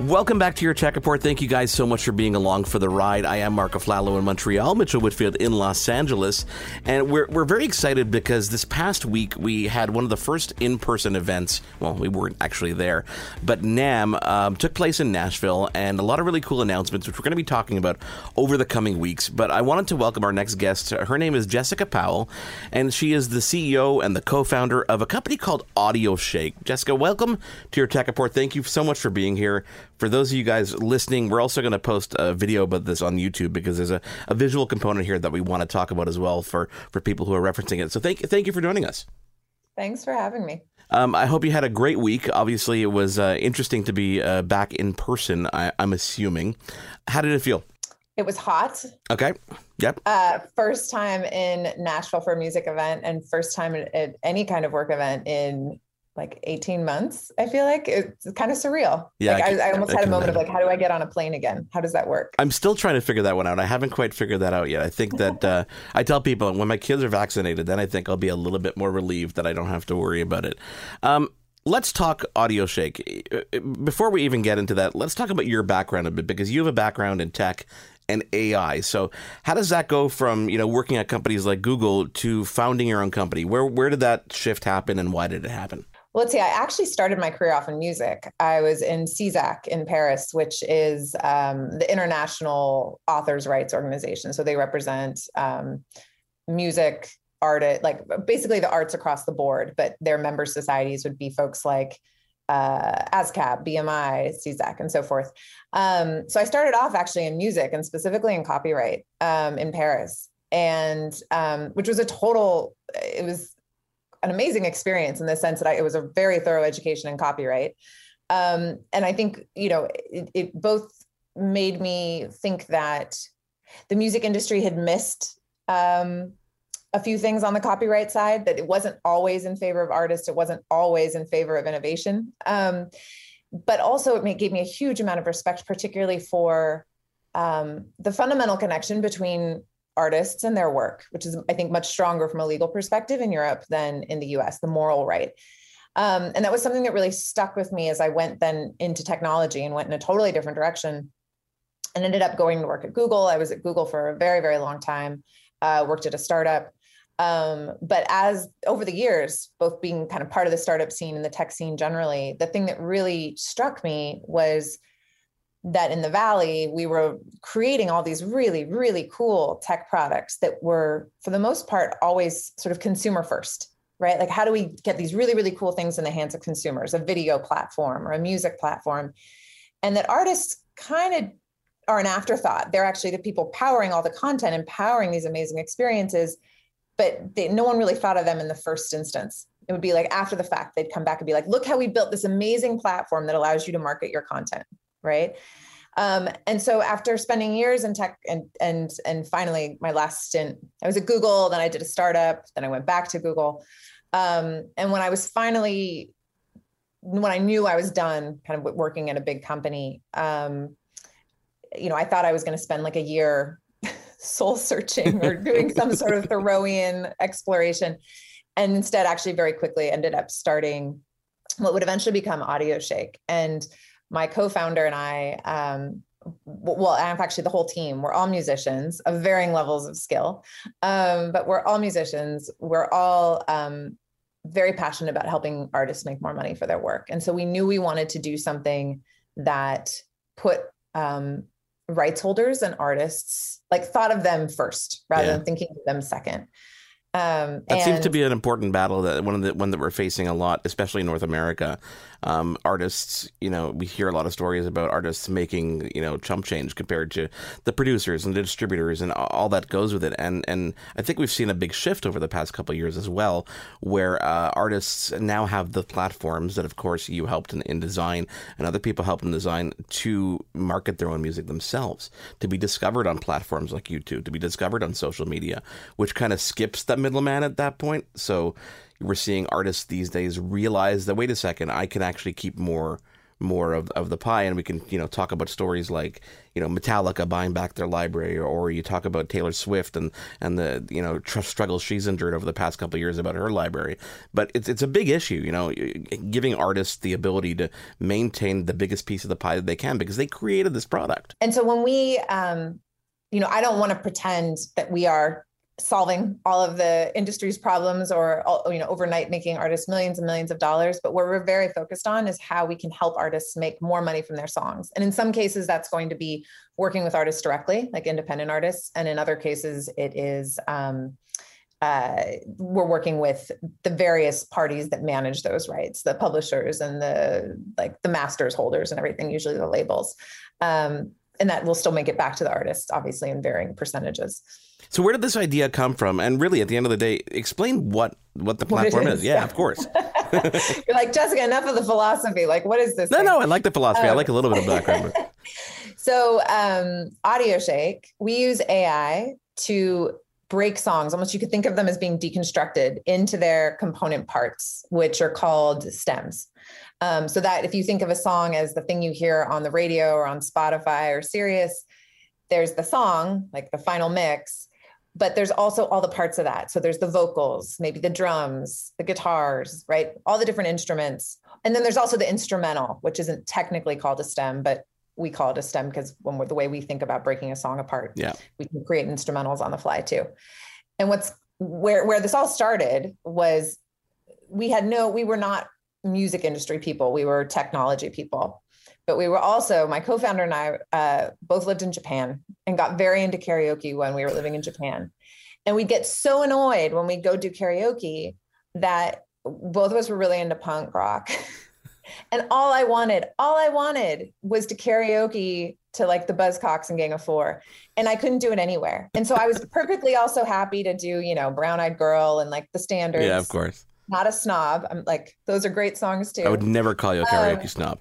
Welcome back to your Tech Report. Thank you guys so much for being along for the ride. I am Marco Flallow in Montreal, Mitchell Whitfield in Los Angeles, and we're, we're very excited because this past week we had one of the first in person events. Well, we weren't actually there, but NAMM um, took place in Nashville, and a lot of really cool announcements, which we're going to be talking about over the coming weeks. But I wanted to welcome our next guest. Her name is Jessica Powell, and she is the CEO and the co founder of a company called AudioShake. Jessica, welcome to your Tech Report. Thank you so much for being here for those of you guys listening, we're also going to post a video about this on YouTube because there's a, a visual component here that we want to talk about as well for, for people who are referencing it. So thank, thank you for joining us. Thanks for having me. Um, I hope you had a great week. Obviously, it was uh, interesting to be uh, back in person, I, am assuming. How did it feel? It was hot. Okay. Yep. Uh, first time in Nashville for a music event and first time at any kind of work event in like 18 months i feel like it's kind of surreal. Yeah like I, can, I, I, almost I had a moment of like how do i get on a plane again? How does that work? I'm still trying to figure that one out. I haven't quite figured that out yet. I think that uh, i tell people when my kids are vaccinated then i think i'll be a little bit more relieved that i don't have to worry about it. Um, let's talk AudioShake. Before we even get into that let's talk about your background a bit because you have a background in tech and AI. So, how does that go from you know working at companies like Google to founding your own company? Where where did that shift happen, and why did it happen? Well, let's see. I actually started my career off in music. I was in CISAC in Paris, which is um, the International Authors' Rights Organization. So they represent um, music, art, like basically the arts across the board. But their member societies would be folks like uh, ASCAP, BMI, SESAC, and so forth. Um, so I started off actually in music and specifically in copyright um, in Paris, and um, which was a total. It was an amazing experience in the sense that I, it was a very thorough education in copyright. Um, and I think, you know, it, it both made me think that the music industry had missed um, a few things on the copyright side, that it wasn't always in favor of artists, it wasn't always in favor of innovation. Um, but also, it gave me a huge amount of respect, particularly for um, the fundamental connection between artists and their work, which is, I think, much stronger from a legal perspective in Europe than in the US, the moral right. Um, and that was something that really stuck with me as I went then into technology and went in a totally different direction and ended up going to work at Google. I was at Google for a very, very long time, uh, worked at a startup. Um, but as over the years, both being kind of part of the startup scene and the tech scene generally, the thing that really struck me was that in the valley we were creating all these really really cool tech products that were for the most part always sort of consumer first right? Like how do we get these really really cool things in the hands of consumers? A video platform or a music platform. And that artists kind of are an afterthought. They're actually the people powering all the content and powering these amazing experiences but they, no one really thought of them in the first instance. It would be like after the fact they'd come back and be like look how we built this amazing platform that allows you to market your content right? Um, and so after spending years in tech and and and finally my last stint, I was at Google, then I did a startup, then I went back to Google. Um, and when I was finally when I knew I was done kind of working at a big company, um, you know, I thought I was going to spend like a year soul searching or doing some sort of Thoreauian exploration. And instead, actually, very quickly ended up starting what would eventually become AudioShake. And my co-founder and I, um, well, I'm actually the whole team. We're all musicians of varying levels of skill, um, but we're all musicians. We're all um, very passionate about helping artists make more money for their work, and so we knew we wanted to do something that put um, rights holders and artists like thought of them first rather yeah. than thinking of them second. Um, that and, seems to be an important battle that one of the one that we're facing a lot, especially in North America. Um, artists, you know, we hear a lot of stories about artists making, you know, chump change compared to the producers and the distributors and all that goes with it. And and I think we've seen a big shift over the past couple years as well, where uh, artists now have the platforms that, of course, you helped in, in design and other people helped in design to market their own music themselves, to be discovered on platforms like YouTube, to be discovered on social media, which kind of skips that middleman at that point. So we're seeing artists these days realize that wait a second, I can actually keep more more of, of the pie. And we can you know talk about stories like you know Metallica buying back their library or you talk about Taylor Swift and and the you know tr- struggles she's endured over the past couple years about her library. But it's it's a big issue you know giving artists the ability to maintain the biggest piece of the pie that they can because they created this product. And so when we um you know I don't want to pretend that we are solving all of the industry's problems or you know overnight making artists millions and millions of dollars. But what we're very focused on is how we can help artists make more money from their songs. And in some cases that's going to be working with artists directly like independent artists. And in other cases it is um, uh, we're working with the various parties that manage those rights the publishers and the like the masters holders and everything usually the labels. Um, and that will still make it back to the artists obviously in varying percentages so where did this idea come from? And really, at the end of the day, explain what what the platform what is. is. Yeah, of course. You're like Jessica. Enough of the philosophy. Like, what is this? No, thing? no. I like the philosophy. Um, I like a little bit of background. so, um, AudioShake, we use AI to break songs. Almost, you could think of them as being deconstructed into their component parts, which are called stems. Um, so that if you think of a song as the thing you hear on the radio or on Spotify or Sirius, there's the song, like the final mix, but there's also all the parts of that. So there's the vocals, maybe the drums, the guitars, right? All the different instruments. And then there's also the instrumental, which isn't technically called a stem, but we call it a stem because when we're the way we think about breaking a song apart, yeah, we can create instrumentals on the fly too. And what's where where this all started was we had no, we were not music industry people, we were technology people. But we were also, my co founder and I uh, both lived in Japan and got very into karaoke when we were living in Japan. And we'd get so annoyed when we'd go do karaoke that both of us were really into punk rock. and all I wanted, all I wanted was to karaoke to like the Buzzcocks and Gang of Four. And I couldn't do it anywhere. And so I was perfectly also happy to do, you know, Brown Eyed Girl and like the standards. Yeah, of course. Not a snob. I'm like, those are great songs too. I would never call you a karaoke um, snob.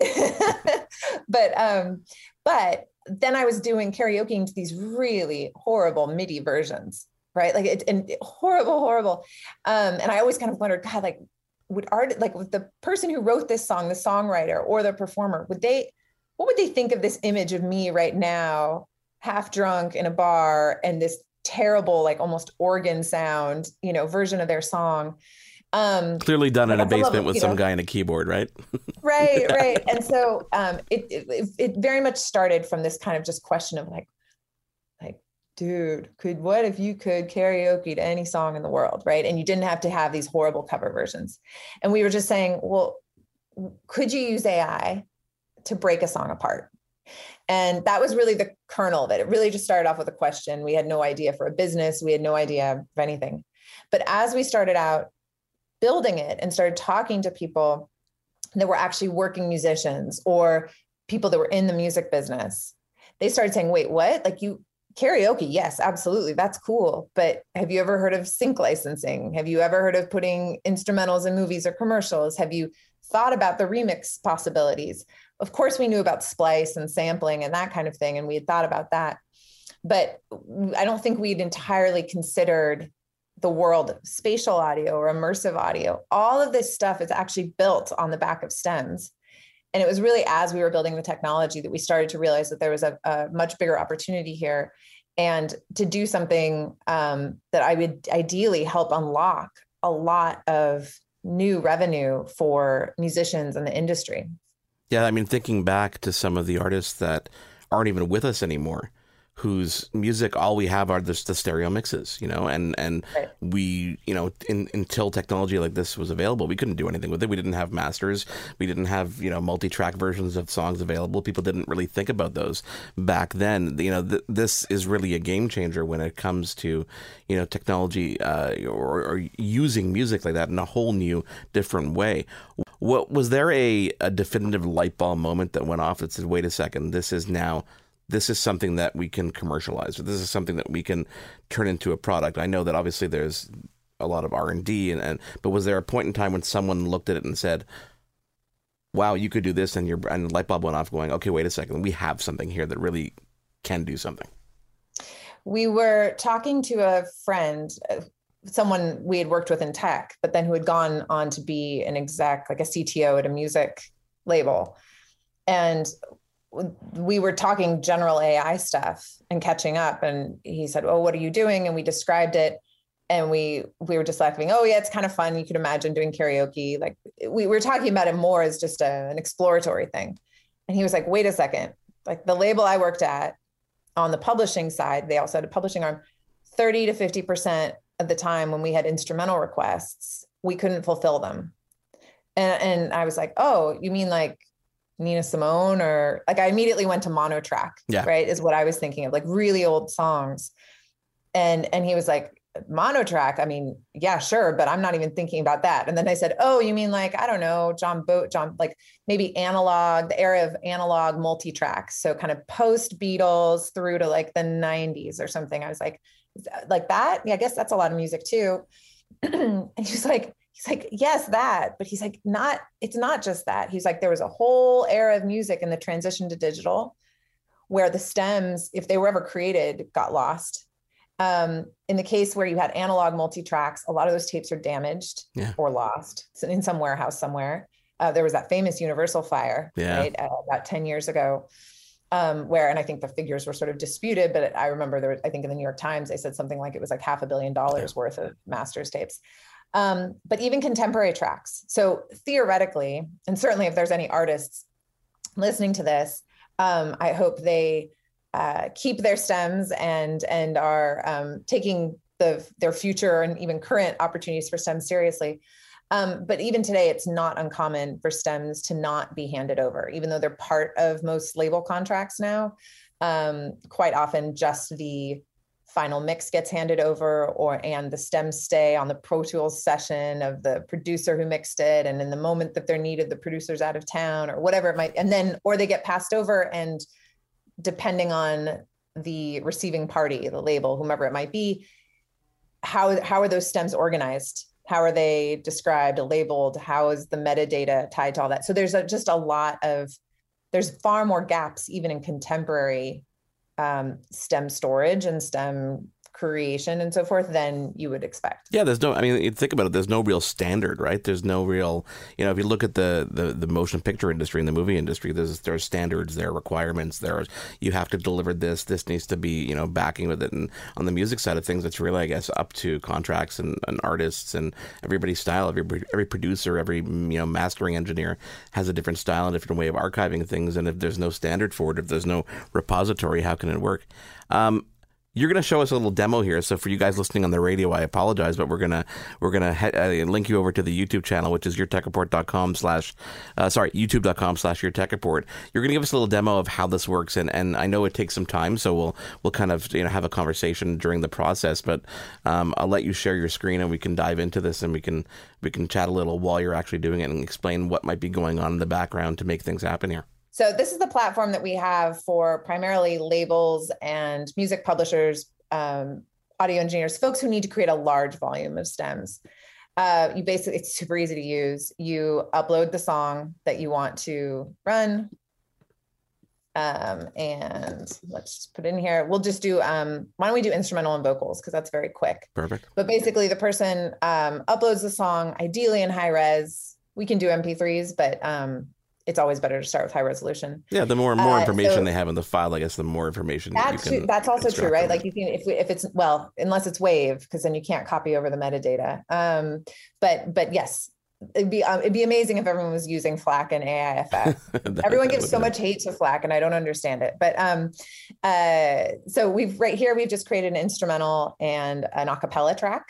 but um, but then I was doing karaoke into these really horrible MIDI versions, right? Like it and horrible, horrible. Um, and I always kind of wondered, God, like would art like with the person who wrote this song, the songwriter or the performer, would they what would they think of this image of me right now, half drunk in a bar and this terrible, like almost organ sound, you know, version of their song? Um, Clearly done in a basement with some know? guy in a keyboard, right? right, right. And so um, it, it it very much started from this kind of just question of like, like, dude, could what if you could karaoke to any song in the world, right? And you didn't have to have these horrible cover versions. And we were just saying, well, could you use AI to break a song apart? And that was really the kernel of it. It really just started off with a question. We had no idea for a business. We had no idea of anything. But as we started out building it and started talking to people that were actually working musicians or people that were in the music business, they started saying, wait, what? Like you karaoke, yes, absolutely. That's cool. But have you ever heard of sync licensing? Have you ever heard of putting instrumentals in movies or commercials? Have you thought about the remix possibilities? Of course, we knew about splice and sampling and that kind of thing, and we had thought about that. But I don't think we'd entirely considered the world spatial audio or immersive audio all of this stuff is actually built on the back of stems. And it was really as we were building the technology that we started to realize that there was a, a much bigger opportunity here and to do something um, that i would ideally help unlock a lot of new revenue for musicians and the industry. Yeah i mean thinking back to some of the artists that aren't even with us anymore whose music all we have are just the stereo mixes, you know, and and right. we, you know, in, until technology like this was available, we couldn't do anything with it. We didn't have masters, we didn't have you know multi-track versions of songs available. People didn't really think about those back then. You know, th- this is really a game changer when it comes to you know technology uh, or, or using music like that in a whole new, different way. What was there a, a definitive light bulb moment that went off that said, "Wait a second, this is now." This is something that we can commercialize, or this is something that we can turn into a product. I know that obviously there's a lot of R and and but was there a point in time when someone looked at it and said, "Wow, you could do this," and your and light bulb went off, going, "Okay, wait a second, we have something here that really can do something." We were talking to a friend, uh, someone we had worked with in tech, but then who had gone on to be an exec, like a CTO at a music label, and we were talking general AI stuff and catching up. And he said, "Oh, what are you doing?" And we described it and we we were just laughing. Oh yeah it's kind of fun. You could imagine doing karaoke. Like we, we were talking about it more as just a, an exploratory thing. And he was like wait a second. Like the label i worked at on the publishing side they also had a publishing arm 30 to 50 percent of the time when we had instrumental requests we couldn't fulfill them. And, and i was like oh you mean like Nina Simone or like I immediately went to monotrack, yeah. right? Is what I was thinking of, like really old songs. And and he was like, mono track, i mean yeah sure but i'm not even thinking about that and then i said oh you mean like i don't know john boat john like maybe analog the era of analog multi-tracks so kind of post beatles through to like the 90s or something i was like like that yeah i guess that's a lot of music too and he's like he's like yes that but he's like not it's not just that he's like there was a whole era of music in the transition to digital where the stems if they were ever created got lost um, in the case where you had analog multi tracks, a lot of those tapes are damaged yeah. or lost so in some warehouse somewhere. Uh, there was that famous Universal fire, yeah. right, uh, about 10 years ago, um, where, and I think the figures were sort of disputed, but I remember there was, I think in the New York Times, they said something like it was like half a billion dollars yeah. worth of master's tapes. Um, but even contemporary tracks. So theoretically, and certainly if there's any artists listening to this, um, I hope they uh, keep their stems and and are um, taking the their future and even current opportunities for STEM seriously. Um, but even today, it's not uncommon for STEMs to not be handed over, even though they're part of most label contracts now. Um, quite often, just the final mix gets handed over, or and the stems stay on the Pro Tools session of the producer who mixed it, and in the moment that they're needed, the producer's out of town, or whatever it might, and then or they get passed over and depending on the receiving party, the label, whomever it might be, how how are those stems organized? How are they described, labeled? How is the metadata tied to all that? So there's a, just a lot of there's far more gaps even in contemporary um, STEM storage and STEM creation and so forth than you would expect. Yeah, there's no. I mean, think about it. There's no real standard, right? There's no real. You know, if you look at the the, the motion picture industry and the movie industry, there's there's standards, there are requirements. There, you have to deliver this. This needs to be you know backing with it. And on the music side of things, it's really I guess up to contracts and, and artists and everybody's style. Every every producer, every you know mastering engineer has a different style and a different way of archiving things. And if there's no standard for it, if there's no repository, how can it work? Um, you're going to show us a little demo here. So for you guys listening on the radio, I apologize, but we're gonna we're gonna he- uh, link you over to the YouTube channel, which is yourtechreport.com slash uh, sorry youtube.com slash yourtechreport. You're gonna give us a little demo of how this works, and, and I know it takes some time, so we'll we'll kind of you know have a conversation during the process. But um, I'll let you share your screen, and we can dive into this, and we can we can chat a little while you're actually doing it, and explain what might be going on in the background to make things happen here. So this is the platform that we have for primarily labels and music publishers, um, audio engineers, folks who need to create a large volume of stems. Uh, you basically, it's super easy to use. You upload the song that you want to run. Um, and let's put in here. We'll just do, um, why don't we do instrumental and vocals? Cause that's very quick. Perfect. But basically the person um, uploads the song, ideally in high res. We can do MP3s, but um, it's always better to start with high resolution. Yeah, the more more uh, information so they have in the file, I guess the more information that's true, that's also true, right? Like you can if if it's well, unless it's wave, because then you can't copy over the metadata. Um, but but yes, it'd be um, it'd be amazing if everyone was using FLAC and AIFF. everyone gives so much hate to FLAC, and I don't understand it. But um, uh, so we've right here we've just created an instrumental and an acapella track.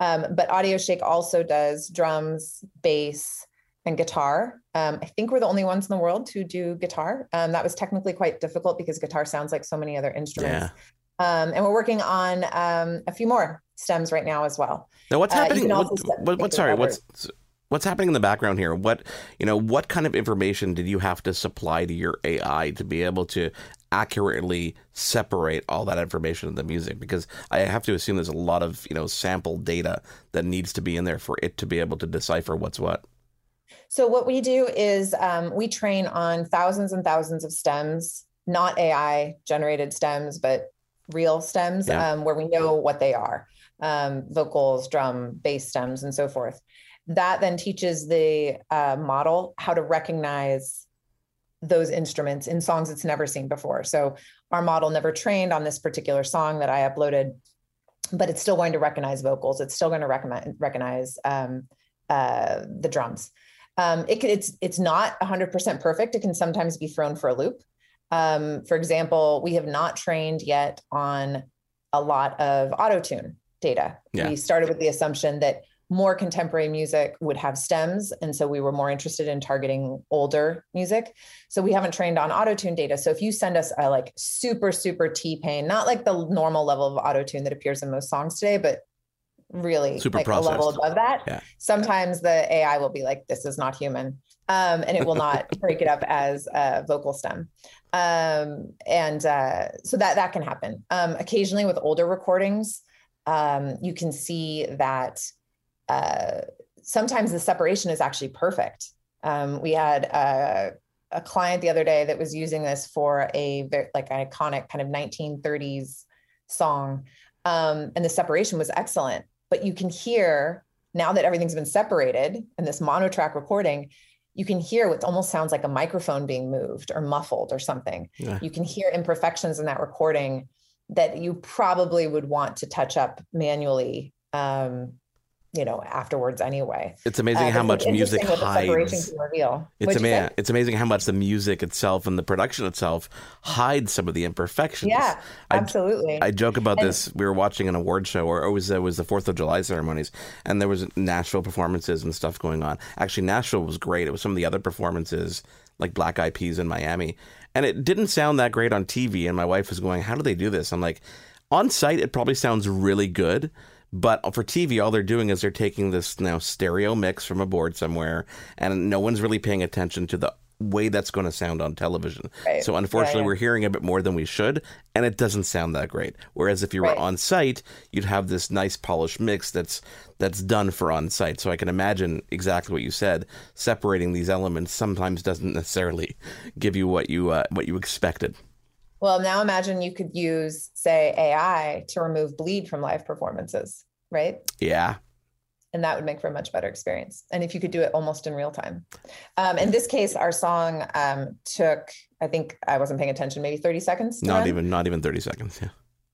Um, but AudioShake also does drums, bass, and guitar. Um, I think we're the only ones in the world to do guitar. Um, that was technically quite difficult because guitar sounds like so many other instruments. Yeah. Um, and we're working on um, a few more stems right now as well. Now, what's uh, happening? What, what, what sorry, what's what's happening in the background here? What you know, what kind of information did you have to supply to your AI to be able to accurately separate all that information in the music? Because I have to assume there's a lot of you know sample data that needs to be in there for it to be able to decipher what's what. So what we do is um, we train on thousands and thousands of stems, not AI generated stems, but real stems, yeah. um, where we know what they are um, vocals, drum, bass stems, and so forth. That then teaches the uh, model how to recognize those instruments in songs it's never seen before. So our model never trained on this particular song that I uploaded, but it's still going to recognize vocals. It's still going to recognize, recognize um, uh, the drums. Um, it can, it's it's not 100% perfect. It can sometimes be thrown for a loop. Um, for example, we have not trained yet on a lot of auto tune data. Yeah. We started with the assumption that more contemporary music would have stems. And so we were more interested in targeting older music. So we haven't trained on auto tune data. So if you send us a like super, super T pain, not like the normal level of auto tune that appears in most songs today, but really super like processed. a level above that, yeah. sometimes the AI will be like, this is not human. Um, and it will not break it up as a vocal stem. Um, and uh, so that that can happen. Um, occasionally with older recordings, um, you can see that uh, sometimes the separation is actually perfect. Um, we had a, a, client the other day that was using this for a like an iconic kind of 1930s song, um, and the separation was excellent. But you can hear now that everything's been separated in this monotrack recording, you can hear what almost sounds like a microphone being moved or muffled or something. Yeah. You can hear imperfections in that recording that you probably would want to touch up manually um, you know afterwards anyway. It's amazing uh, how much music hides. it's amazing it's amazing how much the music itself and the production itself hides some of the imperfections. Yeah absolutely. I, I joke about and, this. We were watching an award show or it was it was the fourth of july ceremonies and there was nashville performances and stuff going on. Actually nashville was great. It was some of the other performances like black eyed peas in miami. And it didn't sound that great on tv and my wife was going how do they do this? I'm like on site it probably sounds really good but for TV, all they're doing is they're taking this now stereo mix from a board somewhere, and no one's really paying attention to the way that's going to sound on television. Right. So unfortunately, yeah, yeah. we're hearing a bit more than we should, and it doesn't sound that great. Whereas if you were right. on site, you'd have this nice polished mix that's that's done for on site. So I can imagine exactly what you said. Separating these elements sometimes doesn't necessarily give you what you uh, what you expected. Well, now imagine you could use, say, AI to remove bleed from live performances, right? Yeah. And that would make for a much better experience. And if you could do it almost in real time. Um, in this case, our song um, took, I think I wasn't paying attention, maybe 30 seconds. Not run. even, not even 30 seconds. Yeah.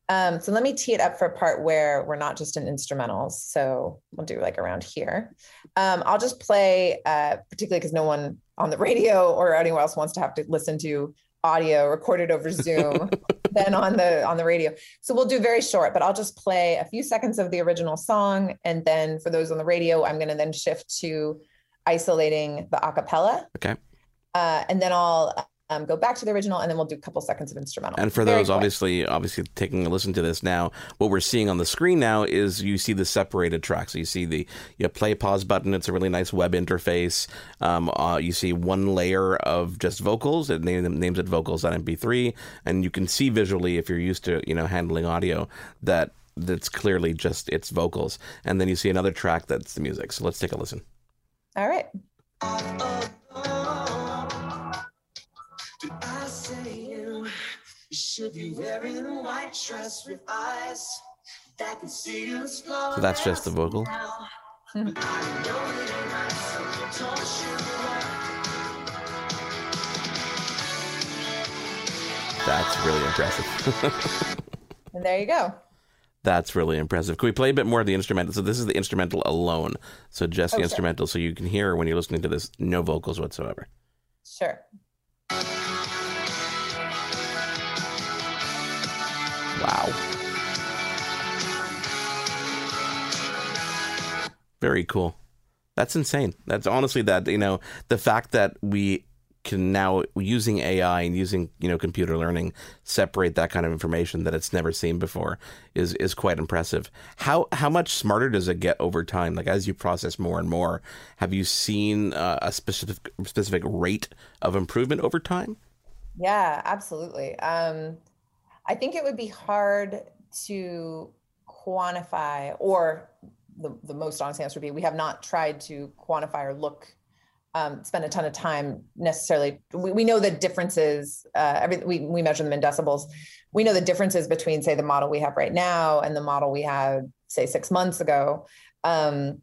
Um, so let me tee it up for a part where we're not just in instrumentals. So we'll do like around here. Um, I'll just play, uh, particularly because no one on the radio or anywhere else wants to have to listen to audio recorded over Zoom than on the on the radio. So we'll do very short, but I'll just play a few seconds of the original song, and then for those on the radio, I'm going to then shift to isolating the acapella. Okay. Uh, and then I'll um, go back to the original, and then we'll do a couple seconds of instrumental. And for Very those, quick. obviously, obviously taking a listen to this now, what we're seeing on the screen now is you see the separated tracks. So you see the you play pause button. It's a really nice web interface. Um, uh, you see one layer of just vocals. It name, names it vocals on MP3, and you can see visually if you're used to you know handling audio that that's clearly just its vocals. And then you see another track that's the music. So let's take a listen. All right. Should be wearing a white dress with eyes that can see you So that's just the vocal. That's really impressive. and there you go. That's really impressive. Can we play a bit more of the instrumental? So this is the instrumental alone. So just the instrumental, so you can hear when you're listening to this, no vocals whatsoever. Sure. Wow. Very cool. That's insane. That's honestly that, you know, the fact that we can now using AI and using you know computer learning separate that kind of information that it's never seen before is is quite impressive. How how much smarter does it get over time? Like as you process more and more, have you seen uh, a specific specific rate of improvement over time? Yeah, absolutely. Um, I think it would be hard to quantify, or the, the most honest answer would be we have not tried to quantify or look um, spend a ton of time necessarily. We, we know the differences. Uh, every, we we measure them in decibels. We know the differences between, say, the model we have right now and the model we had, say, six months ago. Um,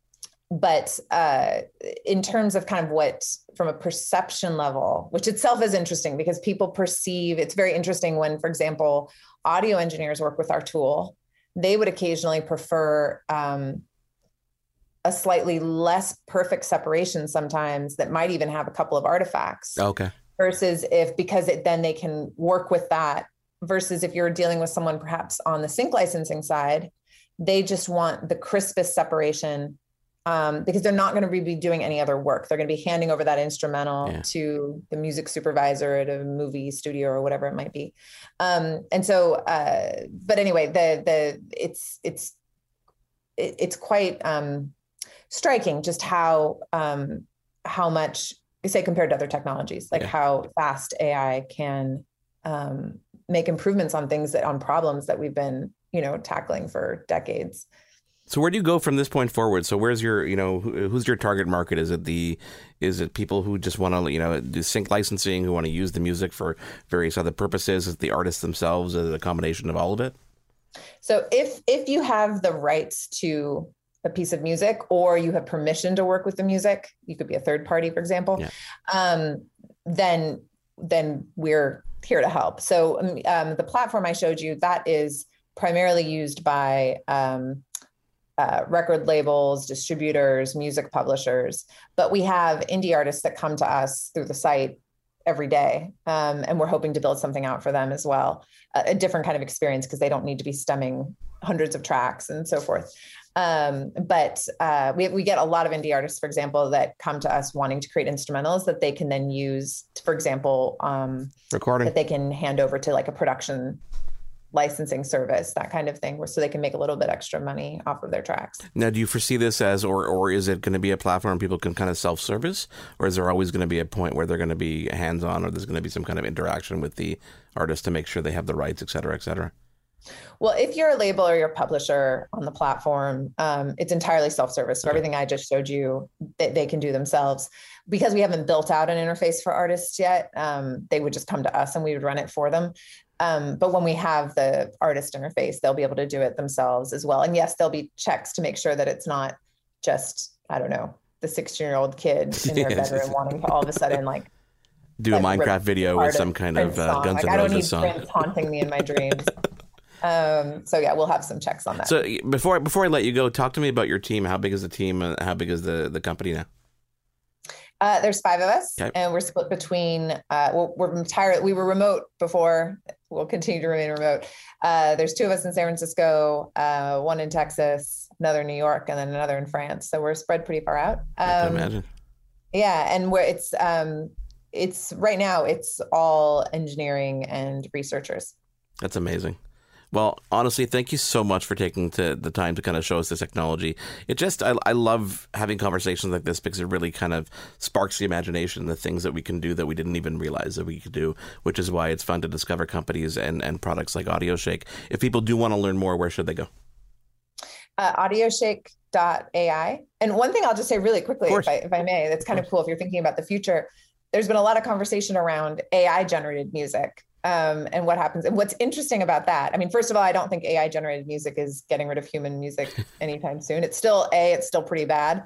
but uh, in terms of kind of what, from a perception level, which itself is interesting because people perceive it's very interesting when, for example, audio engineers work with our tool. They would occasionally prefer um, a slightly less perfect separation sometimes that might even have a couple of artifacts. Okay. Versus if because it then they can work with that versus if you're dealing with someone perhaps on the sync licensing side, they just want the crispest separation um, because they're not going to be doing any other work. They're going to be handing over that instrumental yeah. to the music supervisor at a movie studio or whatever it might be. Um, and so, uh, but anyway, the the it's it's it, it's quite um, striking just how um, how much say compared to other technologies, like yeah. how fast AI can um, make improvements on things that on problems that we've been you know tackling for decades. So where do you go from this point forward? So where's your, you know, who's your target market? Is it the, is it people who just want to, you know, do sync licensing, who want to use the music for various other purposes? Is it the artists themselves? Is it a combination of all of it? So if if you have the rights to a piece of music or you have permission to work with the music you could be a third party for example yeah. um, then then we're here to help so um, um, the platform i showed you that is primarily used by um, uh, record labels distributors music publishers but we have indie artists that come to us through the site every day um, and we're hoping to build something out for them as well. A, a different kind of experience because they don't need to be stemming hundreds of tracks and so forth. Um, but uh, we, we get a lot of indie artists, for example, that come to us wanting to create instrumentals that they can then use, for example, um, recording. that they can hand over to like a production licensing service, that kind of thing, so they can make a little bit extra money off of their tracks. Now, do you foresee this as, or or is it going to be a platform people can kind of self service, or is there always going to be a point where they're going to be hands on, or there's going to be some kind of interaction with the artist to make sure they have the rights, et cetera, et cetera? Well, if you're a label or you're a publisher on the platform, um, it's entirely self-service. So everything I just showed you, they, they, can do themselves. Because we haven't built out an interface for artists yet, um, they would just come to us and we would run it for them. Um, but when we have the artist interface, they'll be able to do it themselves as well. And yes, there'll be checks to make sure that it's not just I don't know the 16 year old kid in their bedroom wanting to all of a sudden like do like, a Minecraft video with some kind of uh, Guns like, N' Roses song. I don't need Prince haunting me in my dreams. Um, so yeah, we'll have some checks on that. So before before I let you go, talk to me about your team. How big is the team? How big is the the company now? Uh, there's five of us, okay. and we're split between. Uh, we're, we're entirely. We were remote before. We'll continue to remain remote. Uh, there's two of us in San Francisco, uh, one in Texas, another in New York, and then another in France. So we're spread pretty far out. Um, I can um, imagine. Yeah, and where it's um, it's right now it's all engineering and researchers. That's amazing. Well, honestly, thank you so much for taking to, the time to kind of show us this technology. It just, I, I love having conversations like this because it really kind of sparks the imagination, the things that we can do that we didn't even realize that we could do, which is why it's fun to discover companies and, and products like AudioShake. If people do want to learn more, where should they go? Uh, audioshake.ai. And one thing I'll just say really quickly, if I, if I may, that's kind of, of cool if you're thinking about the future. There's been a lot of conversation around AI generated music um, and what happens. And what's interesting about that, I mean, first of all, I don't think AI generated music is getting rid of human music anytime soon. It's still a, it's still pretty bad.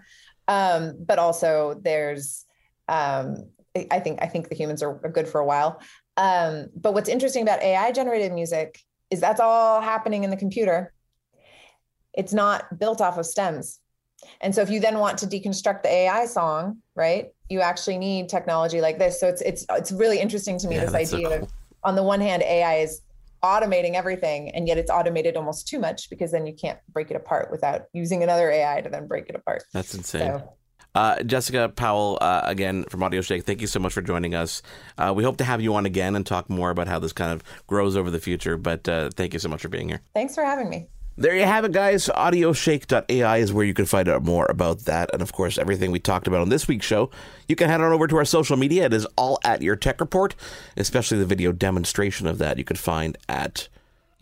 Um, but also there's, um, I think, I think the humans are good for a while. Um, but what's interesting about AI generated music is that's all happening in the computer. It's not built off of stems. And so if you then want to deconstruct the AI song, right, you actually need technology like this. So it's it's it's really interesting to me yeah, this idea so cool. of on the one hand, AI is automating everything, and yet it's automated almost too much because then you can't break it apart without using another AI to then break it apart. That's insane. So, Uh, Jessica Powell, uh, again from AudioShake, thank you so much for joining us. Uh, we hope to have you on again and talk more about how this kind of grows over the future. But uh, thank you so much for being here. Thanks for having me. There you have it, guys. Audioshake.ai is where you can find out more about that. And of course, everything we talked about on this week's show. You can head on over to our social media. It is all at your tech report, especially the video demonstration of that you can find at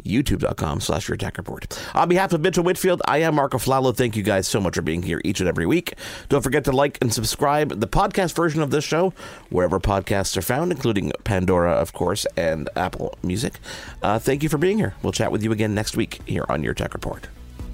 youtube.com slash your tech report. On behalf of Mitchell Whitfield, I am Marco Flalo. Thank you guys so much for being here each and every week. Don't forget to like and subscribe the podcast version of this show, wherever podcasts are found, including Pandora, of course, and Apple Music. Uh, thank you for being here. We'll chat with you again next week here on Your Tech Report.